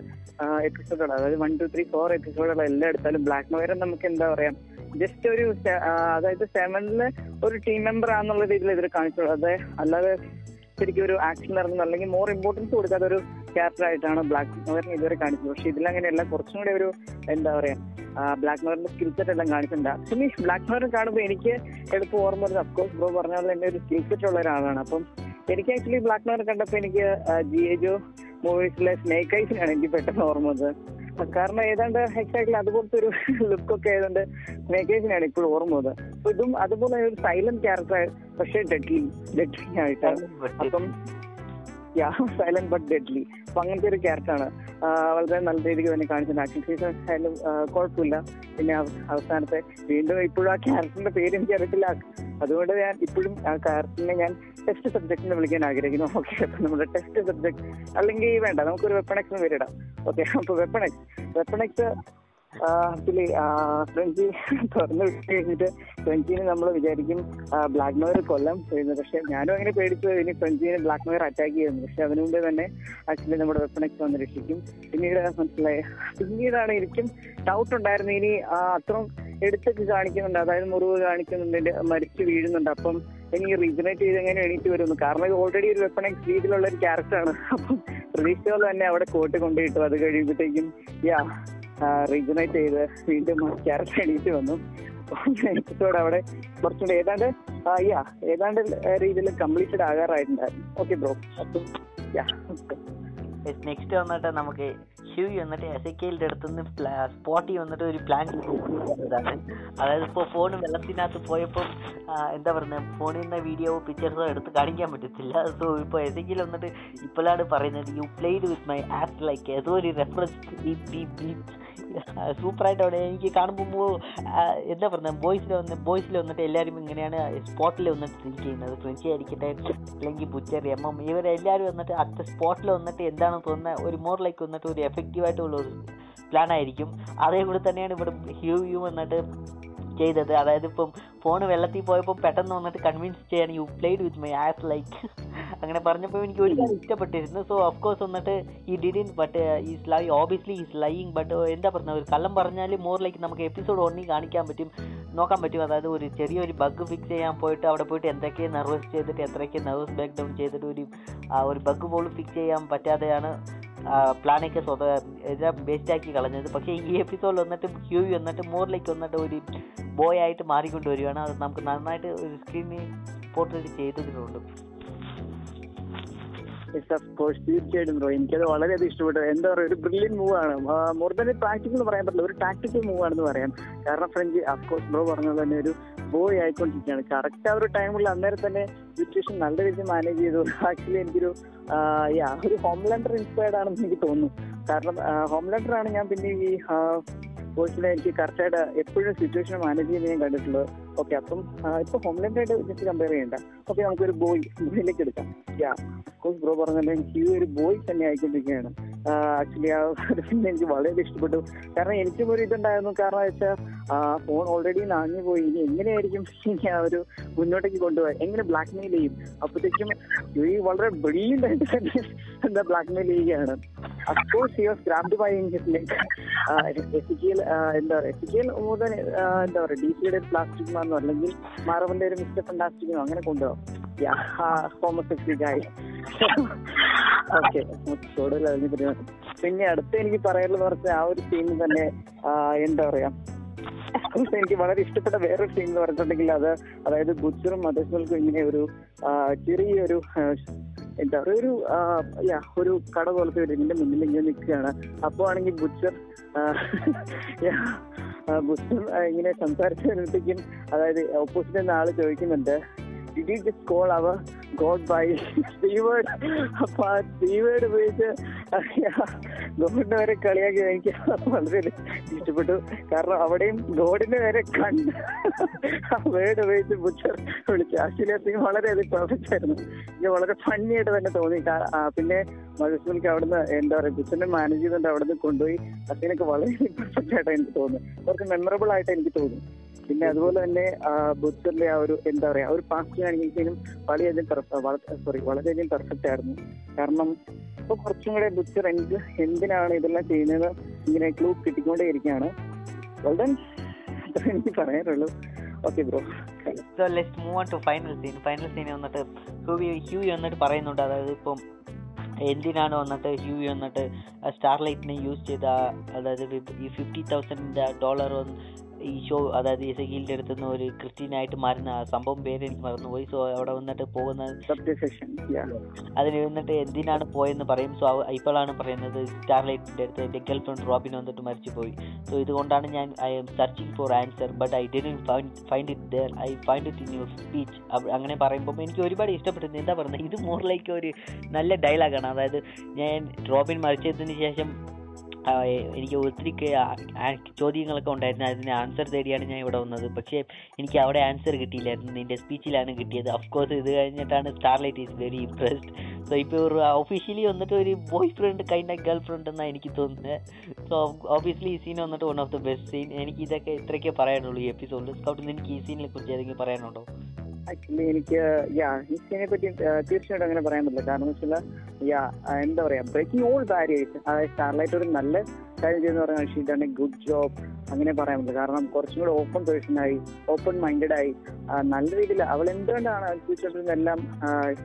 എപ്പിസോഡുകൾ അതായത് വൺ ടു ത്രീ ഫോർ എപ്പിസോഡുകൾ എല്ലാം എടുത്താലും ബ്ലാക്ക് നഗരം നമുക്ക് എന്താ പറയാ ജസ്റ്റ് ഒരു അതായത് സെവനിൽ ഒരു ടീം മെമ്പർ ആണെന്നുള്ള രീതിയിൽ ഇതിൽ കാണിച്ചുള്ളൂ അതെ അല്ലാതെ ശരിക്കും ഒരു ആക്ഷൻ നടന്നു അല്ലെങ്കിൽ മോർ ഇമ്പോർട്ടൻസ് കൊടുക്കാത്ത ഒരു ക്യാരക്ടർ ആയിട്ടാണ് ബ്ലാക്ക് മെയറിനെ ഇതുവരെ കാണിച്ചത്. പക്ഷെ ഇതിലങ്ങനെയല്ല കുറച്ചും കൂടെ ഒരു എന്താ പറയാ ബ്ലാക്ക് മെയറിന്റെ സ്കിൽ സെറ്റ് എല്ലാം കാണിച്ചിട്ടുണ്ട്. ആക്ച്വലി ബ്ലാക്ക് മെയർ കാണുമ്പോൾ എനിക്ക് എളുപ്പം ഓർമ്മ വരുന്നത് അഫ്കോഴ്സ് ബ്രോ പറഞ്ഞ പോലെ തന്നെ ഒരു സ്കിൽ സെറ്റ് ഉള്ള ഒരാളാണ്. അപ്പം എനിക്ക് ആക്ച്വലി ബ്ലാക്ക് മെയർ കണ്ടപ്പോൾ എനിക്ക് ജി എജോ മൂവീസിലെ സ്നേക്ക് ഐസിനാണ് എനിക്ക് പെട്ടെന്ന് ഓർമ്മ വന്നത്. കാരണം ഏതാണ്ട് എക്സാക്ട്ലി അതുപോലത്തെ ഒരു ലുക്കൊക്കെ സ്നേക്ക് ഐസിനാണ് ഇപ്പോഴും ഓർമ്മ വന്നത്. അപ്പൊ ഇതും അതുപോലെ ഒരു സൈലന്റ് ക്യാരക്ടർ പക്ഷേ ഡെഡ്ലി ഡെഡ്ലി ആയിട്ടാണ്. അപ്പം യാ സൈലന്റ് ബട്ട് ഡെഡ്ലി അപ്പൊ അങ്ങനത്തെ ഒരു ക്യാരക്ടറാണ് വളരെ നല്ല രീതിക്ക് തന്നെ കാണിച്ചിട്ടുണ്ട് ആക്ഷൻ സീസൺ ആയാലും കുഴപ്പമില്ല. പിന്നെ അവ- അവസാനത്തെ വീണ്ടും ഇപ്പോഴും ആ ക്യാരക്ടറിന്റെ പേര് എനിക്ക് അറിയത്തില്ല അതുകൊണ്ട് ഞാൻ ഇപ്പോഴും ആ കാർട്ടിനെ ഞാൻ ടെസ്റ്റ് സബ്ജക്റ്റിനെ വിളിക്കാൻ ആഗ്രഹിക്കുന്നു. ഓക്കെ അപ്പൊ നമ്മുടെ ടെസ്റ്റ് സബ്ജക്ട് അല്ലെങ്കിൽ വേണ്ട നമുക്കൊരു വെപ്പണക്സ് പേരിടാം ഓക്കെ അപ്പൊ വെപ്പണക്സ് വെപ്പണക്സ് ആക്ച്വലി ഫ്രഞ്ചി തുറന്നു വിട്ട് കഴിഞ്ഞിട്ട് ഫ്രഞ്ചിനെ നമ്മൾ വിചാരിക്കും ബ്ലാക്ക് മെയർ കൊല്ലം ചെയ്യുന്നത് പക്ഷെ ഞാനും അങ്ങനെ പേടിച്ചു ഇനി ഫ്രഞ്ചിനെ ബ്ലാക്ക് മെയർ അറ്റാക്ക് ചെയ്യുന്നു പക്ഷെ അതിനു തന്നെ ആക്ച്വലി നമ്മുടെ വെപ്പണക്സ് വന്ന് രക്ഷിക്കും. പിന്നീട് മനസ്സിലായി. പിന്നീടാണ് എനിക്കും ഡൗട്ട് ഉണ്ടായിരുന്നു. ഇനി അത്രയും എടുത്തൊക്കെ കാണിക്കുന്നുണ്ട്. അതായത് മുറിവ് കാണിക്കുന്നുണ്ട്. മരിച്ചു വീഴുന്നുണ്ട്. അപ്പം ഇനി റീജനറേറ്റ് ചെയ്ത് എങ്ങനെ എണീറ്റ് വരുന്നു കാരണം ഇത് ഓൾറെഡി ഒരു വെപ്പൺ എക്സ് രീതിയിലുള്ള ഒരു ക്യാരക്ടറാണ് അപ്പം പ്രതീക്ഷ പോലെ തന്നെ അവിടെ കോട്ട് കൊണ്ടുപോയിട്ടു. അത് കഴിയുമ്പോഴത്തേക്കും യാ റീജനറേറ്റ് ചെയ്ത് വീണ്ടും ക്യാരക്ടർ എണീറ്റ് വന്നു. എപ്പിസോഡ് അവിടെ കുറച്ചുകൂടെ ഏതാണ്ട് യാ ഏതാണ്ട് രീതിയിൽ കംപ്ലീറ്റഡ് ആകാറായിട്ടുണ്ടായിരുന്നു. ഓക്കെ ബ്രോ നെക്സ്റ്റ് വന്നിട്ട് നമുക്ക് ഹ്യൂ വന്നിട്ട് എസ് കെയിലിന്റെ അടുത്തുനിന്ന് സ്പോട്ടി വന്നിട്ട് ഒരു പ്ലാൻ ചെയ്തതാണ് അതായത് ഇപ്പോൾ ഫോൺ വെള്ളത്തിനകത്ത് പോയപ്പോൾ എന്താ പറയുന്നത് ഫോണിൽ നിന്ന് വീഡിയോ പിക്ചേഴ്സോ എടുത്ത് കാണിക്കാൻ പറ്റത്തില്ല. സോ ഇപ്പോൾ എസ് കെയിൽ വന്നിട്ട് ഇപ്പോഴാണ് പറയുന്നത് you played with my act like ഏതോ ഒരു റെഫറൻസ് [LAUGHS] സൂപ്പറായിട്ട് അവിടെ എനിക്ക് കാണുമ്പോൾ എന്താ പറയുന്നത് ബോയ്സിൽ വന്ന് ബോയ്സിൽ വന്നിട്ട് എല്ലാവരും ഇങ്ങനെയാണ് സ്പോട്ടിൽ വന്നിട്ട് തിങ്ക് ചെയ്യുന്നത്. ഫ്രഞ്ച് ആയിരിക്കട്ടെ അല്ലെങ്കിൽ ബുച്ചർ എം എം ഇവരെല്ലാവരും വന്നിട്ട് അടുത്ത സ്പോട്ടിൽ വന്നിട്ട് എന്താണ് തോന്നുന്നത് ഒരു മോർ ലൈക്ക് വന്നിട്ട് ഒരു എഫക്റ്റീവായിട്ടുള്ള ഒരു പ്ലാൻ ആയിരിക്കും. അതേ കൂടെ തന്നെയാണ് ഇവിടെ ഹ്യൂ വന്നിട്ട് ചെയ്തത്. അതായത് ഇപ്പം ഫോൺ വെള്ളത്തിൽ പോയപ്പോൾ പെട്ടെന്ന് വന്നിട്ട് കൺവിൻസ് ചെയ്യാൻ you played with my ass like അങ്ങനെ പറഞ്ഞപ്പോൾ എനിക്ക് ഒരുപാട് ഇഷ്ടപ്പെട്ടിരുന്നു. സോ ഓഫ് കോഴ്സ് വന്നിട്ട് ഈ didn't but is lie obviously is lying but എന്താ പറയുന്നത് ഒരു കള്ളം പറഞ്ഞാൽ മോർ ലൈക്ക് നമുക്ക് എപ്പിസോഡ് ഒന്നി കാണിക്കാൻ പറ്റും നോക്കാൻ പറ്റും. അതായത് ഒരു ചെറിയൊരു ബഗ് ഫിക്സ് ചെയ്യാൻ പോയിട്ട് അവിടെ പോയിട്ട് എന്തൊക്കെ നെർവസ് ചെയ്തിട്ട് എത്രയൊക്കെ നെർവസ് ബ്രേക്ക് ഡൗൺ ചെയ്തിട്ട് ഒരു ആ, ഒരു ബഗ് പോലും ഫിക്സ് ചെയ്യാൻ പറ്റാതെയാണ് പ്ലാനൊക്കെ സ്വത ബേസ്റ്റ് വേസ്റ്റാക്കി കളഞ്ഞത്. പക്ഷേ ഈ എപ്പിസോഡിൽ വന്നിട്ട് ക്യൂ വന്നിട്ട് മോറിലേക്ക് വന്നിട്ട് ഒരു ബോയ് ആയിട്ട് മാറിക്കൊണ്ട് വരികയാണ്. അത് നമുക്ക് നന്നായിട്ട് ഒരു സ്ക്രീനിൽ പോർട്രേറ്റ് ചെയ്തിട്ടുണ്ട് കോഴ്സ് തീർച്ചയായിട്ടും ബ്രോ എനിക്കത് വളരെയധികം ഇഷ്ടപ്പെട്ടു. എന്താ പറയുക ഒരു ബ്രില്യൻ മൂവ് ആണ്. മോർ ദാൻ പ്രാക്ടിക്കൽ എന്ന് പറയാൻ പറ്റില്ല. ഒരു ടാക്ടിക്കൽ മൂവ് ആണെന്ന് പറയാം. കാരണം ഫ്രഞ്ച് കോഴ്സ് ബ്രോ പറഞ്ഞത് തന്നെ ഒരു ബോയ് ആയിക്കൊണ്ടിരിക്കുകയാണ്. കറക്റ്റ് ആ ഒരു ടൈമിൽ അന്നേരം തന്നെ സിറ്റുവേഷൻ നല്ല രീതിയിൽ മാനേജ് ചെയ്തു. ആക്ച്വലി എനിക്കൊരു യാ ഒരു ഹോംലാൻഡർ ഇൻസ്പയർഡ് ആണെന്ന് എനിക്ക് തോന്നുന്നു. കാരണം ഹോംലാൻഡർ ആണ് ഞാൻ പിന്നെ ഈ കോഴ്സിനെ എനിക്ക് കറക്റ്റായിട്ട് എപ്പോഴും സിറ്റുവേഷൻ മാനേജ് ചെയ്യുന്നത് ഞാൻ കണ്ടിട്ടുള്ളത്. ഓക്കെ അപ്പം ഇപ്പൊ ഹോംലാൻഡായിട്ട് ജസ്റ്റ് കമ്പയർ ചെയ്യണ്ട. ഓക്കെ നമുക്കൊരു ബോയ് ബോയിലേക്ക് എടുക്കാം. യാ കോഴ്സ് ബ്രോ പറഞ്ഞാൽ എനിക്ക് ഈ ഒരു ബോയ് തന്നെ ആയിക്കൊണ്ടിരിക്കുകയാണ്. ആക്ച്വലി ആ ഒരു സിനിമ എനിക്ക് വളരെ ഇഷ്ടപ്പെട്ടു. കാരണം എനിക്കും ഒരു ഇതുണ്ടായിരുന്നു. കാരണം വെച്ചാൽ ഫോൺ ഓൾറെഡി നാഞ്ഞു പോയി. ഇനി എങ്ങനെയായിരിക്കും ഇനി ആ ഒരു മുന്നോട്ടേക്ക് കൊണ്ടുപോയി എങ്ങനെ ബ്ലാക്ക് മെയിൽ ചെയ്യും? അപ്പോഴത്തേക്കും വളരെ ബ്രില്യന്റ് ആയിട്ട് തന്നെ എന്താ ബ്ലാക്ക് ചെയ്യുകയാണ് of course you grabbed by his leg Ezekiel എന്താ പറയുക എസിക്കിയൽ മുതൽ എന്താ പറയുക ഡി സിയുടെ പ്ലാസ്റ്റിക് മാന്നോ അല്ലെങ്കിൽ മാറവന്റെ ഒരു മിസ്റ്റർ ഫണ്ടാസ്റ്റിക്കോ അങ്ങനെ കൊണ്ടുപോകും പിന്നെ അടുത്ത് എനിക്ക് പറയാനുള്ള പറഞ്ഞ ആ ഒരു സീൻ തന്നെ എന്താ പറയാ Of course എനിക്ക് വളരെ ഇഷ്ടപ്പെട്ട വേറൊരു സീൻ എന്ന് പറഞ്ഞിട്ടുണ്ടെങ്കിൽ അത് അതായത് ബുച്ചറും മദർസുകൾക്കും ഇങ്ങനെ ഒരു ചെറിയൊരു എന്താ പറയുക ഒരു യാ ഒരു കട പോലത്തെ ഒരു ഇതിന്റെ മുന്നിൽ ഇങ്ങനെ നിൽക്കുകയാണ്. അപ്പോ ആണെങ്കിൽ ബുച്ചർ ബുച്ചർ ഇങ്ങനെ സംസാരിച്ചു വരുമ്പോഴത്തേക്കും അതായത് ഓപ്പോസിറ്റ് എന്ന ആൾ ചോദിക്കുന്നുണ്ട് you just call our god by സ്റ്റീവേഡ് അപ്പൊ ആ സ്റ്റീവേഡ് ഉപയോഗിച്ച് ഗോഡിന്റെ വരെ കളിയാക്കി എനിക്ക് വളരെ ഇഷ്ടപ്പെട്ടു. കാരണം അവിടെയും ഗോഡിന്റെ വരെ കണ്ട് ആ വേർഡ് ഉപയോഗിച്ച് ബുച്ചർ വിളിച്ചു. ആക്ച്വലി സിംഗ് വളരെയധികം പെർഫെക്റ്റ് ആയിരുന്നു. എനിക്ക് വളരെ ഫണ്ണി ആയിട്ട് തന്നെ തോന്നി. പിന്നെ മധുസ്മിക്ക് അവിടുന്ന് എന്താ പറയുക ബുച്ചറിനെ മാനേജ് ചെയ്തുകൊണ്ട് അവിടുന്ന് കൊണ്ടുപോയി. അസീനൊക്കെ വളരെ പെർഫെക്റ്റ് ആയിട്ട് എനിക്ക് തോന്നുന്നു കുറച്ച് മെമ്മറബിൾ ആയിട്ട് എനിക്ക് തോന്നി. പിന്നെ അതുപോലെ തന്നെ ബുദ്ധന്റെ ആ ഒരു എന്താ പറയാ ഒരു പാസ്റ്റ് കാണിക്കുന്നതിനും വളരെയധികം സോറി വളരെയധികം പെർഫെക്റ്റ് ആയിരുന്നു. കാരണം ഇപ്പൊ കുറച്ചും കൂടെ ബുച്ചർ എന്ത് എന്തിനാണ് ഇതെല്ലാം ചെയ്യുന്നത് ഇങ്ങനെ ക്ലൂ കിട്ടിക്കൊണ്ടേ ഇരിക്കുകയാണ് വളരെ എനിക്ക് പറയാനുള്ളൂ. Okay bro so let's move on to final scene final വന്നിട്ട് ഹ്യൂ ഹ്യൂ വന്നിട്ട് പറയുന്നുണ്ട്. അതായത് ഇപ്പം എന്തിനാണ് വന്നിട്ട് ഹ്യൂ വന്നിട്ട് സ്റ്റാർലൈറ്റിനെ യൂസ് ചെയ്ത അതായത് ഈ ഫിഫ്റ്റി തൗസൻഡ് ഡോളർ ഈ ഷോ അതായത് ഇസഗീലിന്റെ അടുത്ത് നിന്ന് ഒരു ക്രിസ്ത്യനായിട്ട് മാറുന്ന സംഭവം പേര് എനിക്ക് മറന്നുപോയി. സോ അവിടെ വന്നിട്ട് പോകുന്ന അതിന് വന്നിട്ട് എന്തിനാണ് പോയെന്ന് പറയും. സോ ഇപ്പോഴാണ് പറയുന്നത് സ്റ്റാർലൈറ്റിന്റെ അടുത്ത് എന്റെ ഗേൾ ഫ്രണ്ട് റോബിൻ വന്നിട്ട് മരിച്ചു പോയി സോ ഇതുകൊണ്ടാണ് ഞാൻ I'm searching for answer but I didn't find it there I find it in your speech അങ്ങനെ പറയുമ്പോൾ എനിക്ക് ഒരുപാട് ഇഷ്ടപ്പെട്ടു എന്താ പറയുന്നത്? ഇത് മോർ ലൈക്ക് ഒരു നല്ല ഡയലോഗാണ് അതായത് ഞാൻ റോബിൻ മരിച്ചതിന് ശേഷം എനിക്ക് ഒത്തിരി ചോദ്യങ്ങളൊക്കെ ഉണ്ടായിരുന്നു. അതിന് ആൻസർ തേടിയാണ് ഞാൻ ഇവിടെ വന്നത്. പക്ഷേ എനിക്ക് അവിടെ ആൻസർ കിട്ടിയില്ലായിരുന്നു. നിന്റെ സ്പീച്ചിലാണ് കിട്ടിയത്. കോഴ്സ് ഇത് കഴിഞ്ഞിട്ടാണ് Starlight is very impressed so ഇപ്പോൾ ഒരു ഒഫീഷ്യലി വന്നിട്ട് ഒരു boyfriend kind of girlfriend എന്നാണ് എനിക്ക് തോന്നുന്നത് സോ ഓബിയസ്ലി ഈ സീൻ വന്നിട്ട് one of the best scene എനിക്ക് ഇതൊക്കെ ഇത്രയൊക്കെ പറയാനുള്ളൂ ഈ എപ്പിസോഡിൽ സ്കൗട്ടിൽ എനിക്ക് ഈ സീനിനെ കുറിച്ച് ഏതെങ്കിലും പറയാനുണ്ടോ? ആക്ച്വലി എനിക്ക് യാ സീനെ പറ്റി തീർച്ചയായിട്ടും അങ്ങനെ പറയാൻ പറ്റില്ല. കാരണം വെച്ചാൽ യാ എന്താ പറയാ ബ്രേക്കിംഗ് ഓൾ ബാരിയേഴ്സ് അതായത് സ്റ്റാർലൈറ്റ് ഒരു നല്ല കാര്യം ചെയ്യുന്ന പറഞ്ഞാൽ ഷീ ഗുഡ് ജോബ് അങ്ങനെ പറയാൻ പറ്റില്ല. കാരണം കുറച്ചും കൂടെ ഓപ്പൺ പേഴ്സൺ ആയി ഓപ്പൺ മൈൻഡഡ് ആയി. നല്ല രീതിയിൽ അവൾ എന്തുകൊണ്ടാണ് ഫ്യൂച്ചറിലെല്ലാം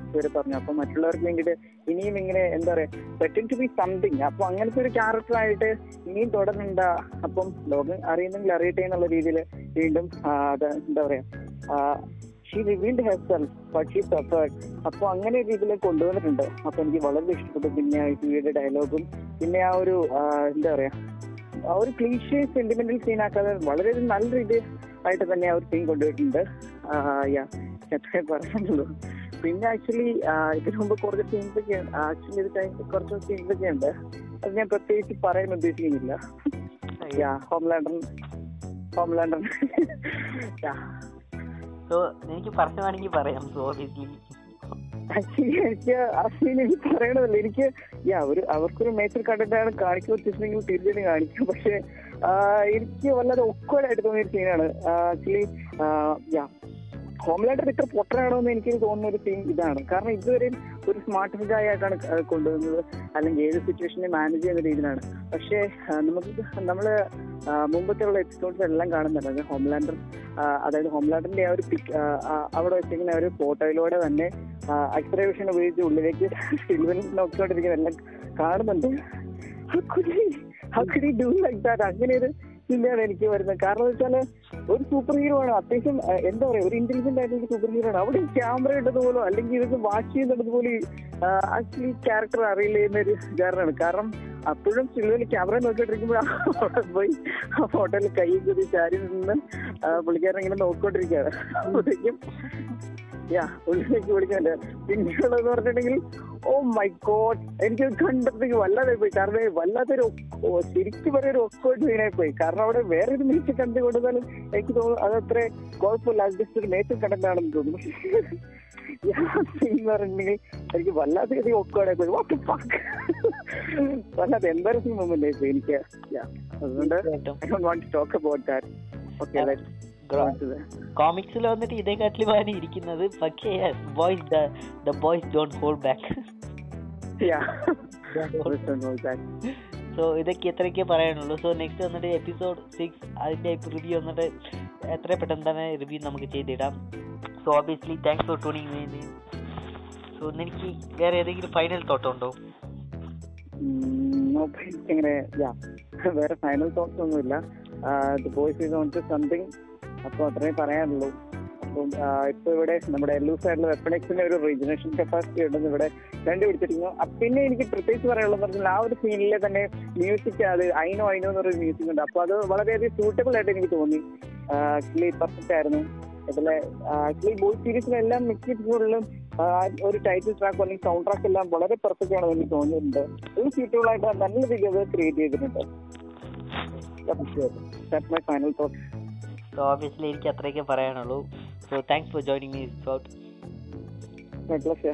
ഇവരെ പറഞ്ഞു. അപ്പൊ മറ്റുള്ളവർക്ക് വേണ്ടിയിട്ട് ഇനിയും ഇങ്ങനെ എന്താ പറയാ പെറ്റിംഗ് ടു ബി സംതിങ് അപ്പൊ അങ്ങനത്തെ ഒരു ക്യാരക്ടർ ആയിട്ട് ഇനിയും തുടരണ്ട അപ്പം ലോകം അറിയുന്നെങ്കിൽ അറിയട്ടെ എന്നുള്ള രീതിയിൽ വീണ്ടും അത് എന്താ പറയാ she revealed herself but she suffered അപ്പോൾ അങ്ങനെ ഒരു രീതിയിലേക്ക് കൊണ്ടുവന്നിട്ടുണ്ട്. അപ്പൊ എനിക്ക് വളരെ ഇഷ്ടപ്പെട്ടു. പിന്നെ ആ ടിവിയുടെ ഡയലോഗും പിന്നെ ആ ഒരു എന്താ പറയാ ആ ഒരു ക്ലീഷ്യ സെന്റിമെന്റൽ സീൻ ആക്കാതെ വളരെ നല്ല രീതിയിൽ ആയിട്ട് തന്നെ ആ ഒരു സീൻ കൊണ്ടുപോയിട്ടുണ്ട്. യാ എത്രേ പറയാനുള്ളൂ. പിന്നെ ആക്ച്വലി ഇതിനു മുമ്പ് കുറച്ച് സീൻസ് ഒക്കെ ആക്ച്വലി ഇത് കഴിഞ്ഞ് കുറച്ച് സീൻസ് ഒക്കെ ഉണ്ട്. അത് ഞാൻ പ്രത്യേകിച്ച് പറയാൻ ഉദ്ദേശിക്കുന്നില്ല. Yeah Homelander Homelander yeah so എനിക്ക് പറയുവാണെങ്കിൽ പറയാം. സോ ഓബിയസ്ലി എനിക്ക് ആ സീൻ എനിക്ക് യാ ഒരു അവർക്കൊരു മേച്ചർ കണ്ടിട്ടാണ് കാണിക്കാൻ ഉദ്ദേശിച്ചെങ്കിൽ തീർച്ചയായിട്ടും കാണിക്കും. പക്ഷെ എനിക്ക് വല്ലാതെ ഒക്കെ ആയിട്ട് തോന്നിയ ഒരു സീനാണ് ആക്ച്വലി ഹോംലാൻഡർ ഇത്ര പൊട്ടനാണോ എന്ന് എനിക്ക് തോന്നുന്ന ഒരു തീം ഇതാണ്. കാരണം ഇതുവരെ ഒരു സ്മാർട്ട് ഗായ് ആയിട്ടാണ് കൊണ്ടുവന്നത്. അല്ലെങ്കിൽ ഏത് സിറ്റുവേഷനെ മാനേജ് ചെയ്യുന്ന രീതിയിലാണ്. പക്ഷേ നമുക്ക് നമ്മൾ മുമ്പത്തെ ഉള്ള എപ്പിസോഡ്സ് എല്ലാം കാണുന്നുണ്ട്. ഹോംലാൻഡർ അതായത് ഹോംലാൻഡറിന്റെ ആ ഒരു പിക് അവിടെ വെച്ചിങ്ങനെ ഒരു ഫോട്ടോയിലൂടെ തന്നെ എക്സ്പ്രേഷൻ ഉപയോഗിച്ച് ഉള്ളിലേക്ക് സിൽവൻ നോക്കിക്കൊണ്ടിരിക്കുന്ന എല്ലാം കാണുന്നുണ്ട്? അങ്ങനെ ഒരു ചിന്തയാണ് എനിക്ക് വരുന്നത്. കാരണം വെച്ചാൽ ഒരു സൂപ്പർ ഹീറോ ആണ്. അത്യാവശ്യം എന്താ പറയാ ഒരു ഇന്റലിജന്റ് ആയിട്ടുള്ള സൂപ്പർ ഹീറോ ആണ്. അവിടെ ക്യാമറ ഇട്ടത് പോലും അല്ലെങ്കിൽ ഇതൊക്കെ വാച്ച് ചെയ്യുന്നത് പോലും ആക്ച്വലി ക്യാരക്ടർ അറിയില്ല എന്നൊരു കാരണമാണ് കാരണം അപ്പോഴും സിനിമയിൽ ക്യാമറ നോക്കിക്കൊണ്ടിരിക്കുമ്പോഴാണ് പോയി ആ ഫോട്ടോയിൽ കൈ കുതി ചാരി നിന്ന് പുള്ളിക്കാരൻ ഇങ്ങനെ നോക്കിക്കൊണ്ടിരിക്കുകയാണ്. അപ്പോഴത്തേക്കും യാ ഉള്ളിലേക്ക് വിളിക്കുന്നുണ്ട് പിന്നെയുള്ളതെന്ന് പറഞ്ഞിട്ടുണ്ടെങ്കിൽ ഓ മൈ ഗോഡ് എനിക്ക് കണ്ടപ്പോഴത്തേക്ക് വല്ലാതെ പോയി. കാരണം വല്ലാത്തൊരു ശരിക്കും പറയാൻ ഒരു ഒക്കോട്ട് സീനായി പോയി. കാരണം അവിടെ വേറെ ഒരു മീറ്റ് കണ്ടു കൊടുത്താലും എനിക്ക് തോന്നുന്നു അത് അത്ര കുഴപ്പമില്ല. അത് ജസ്റ്റ് ഒരു മേച്ച് കണ്ടന്റാണെന്ന് തോന്നുന്നു. എന്ന് പറഞ്ഞിട്ടുണ്ടെങ്കിൽ എനിക്ക് വല്ലാത്ത രീതിയിൽ ഒക്കോടെ പോയി. വാട്ട് ഫക്ക് വല്ലാതെ എംബാരസിംഗ് മൊമെന്റ് ആയി പോയി എനിക്ക്. അതുകൊണ്ട് I don't want talk about that okay കോമിക്സിൽ വന്നിട്ട് ഇതേക്കാട്ടിലുമാണ് ഇരിക്കുന്നത് പക്ഷേ boys the boys don't hold back. So ഇതൊക്കെ എത്രയൊക്കെ പറയാനുള്ളൂ. സോ നെക്സ്റ്റ് വന്നിട്ട് എപ്പിസോഡ് സിക്സ് അതിന്റെ റിവ്യൂ വന്നിട്ട് എത്ര പെട്ടെന്ന് തന്നെ റിവ്യൂ നമുക്ക് ചെയ്തിടാം. So obviously thanks for tuning me so എനിക്ക് വേറെ ഏതെങ്കിലും ഫൈനൽ തോട്ടുണ്ടോ ഇങ്ങനെ വേറെ ഫൈനൽ തോട്ട്സ് ഒന്നുമില്ല. The boys is on to something അപ്പോൾ അത്രേ പറയാനുള്ളൂ. അപ്പം ഇപ്പൊ ഇവിടെ നമ്മുടെ എല്ലൂ സൈഡിലെ വെപ്പണിക്സിന്റെ ഒരു റീജനറേഷൻ കപ്പാസിറ്റി ഉണ്ടെന്ന് ഇവിടെ കണ്ടുപിടിച്ചിരിക്കുന്നു അപ്പൊ പിന്നെ എനിക്ക് പ്രത്യേകിച്ച് പറയാനുള്ളത് പറഞ്ഞാൽ ആ ഒരു സീനിലെ തന്നെ മ്യൂസിക് അത് ഐനോ ഐനോ എന്നൊരു മ്യൂസിക് ഉണ്ട്. അപ്പൊ അത് വളരെയധികം സൂട്ടബിൾ ആയിട്ട് എനിക്ക് തോന്നി. ആക്ച്വലി പെർഫെക്റ്റ് ആയിരുന്നു. അതുപോലെ ആക്ച്വലി ബോയ് സീരീസിലെല്ലാം മിക്ക എപ്പിസോഡിലും ഒരു ടൈറ്റിൽ ട്രാക്ക് അല്ലെങ്കിൽ സൗണ്ട് ട്രാക്ക് എല്ലാം വളരെ പെർഫെക്റ്റ് ആണെന്ന് എനിക്ക് തോന്നിയിട്ടുണ്ട്. ഒരു സ്യൂട്ടബിൾ ആയിട്ട് നല്ല രീതിയിൽ ക്രിയേറ്റ് ചെയ്തിട്ടുണ്ട്. My final thought so obviously എനിക്ക് അത്രയൊക്കെ പറയാനുള്ളൂ. So thanks for joining me out my plus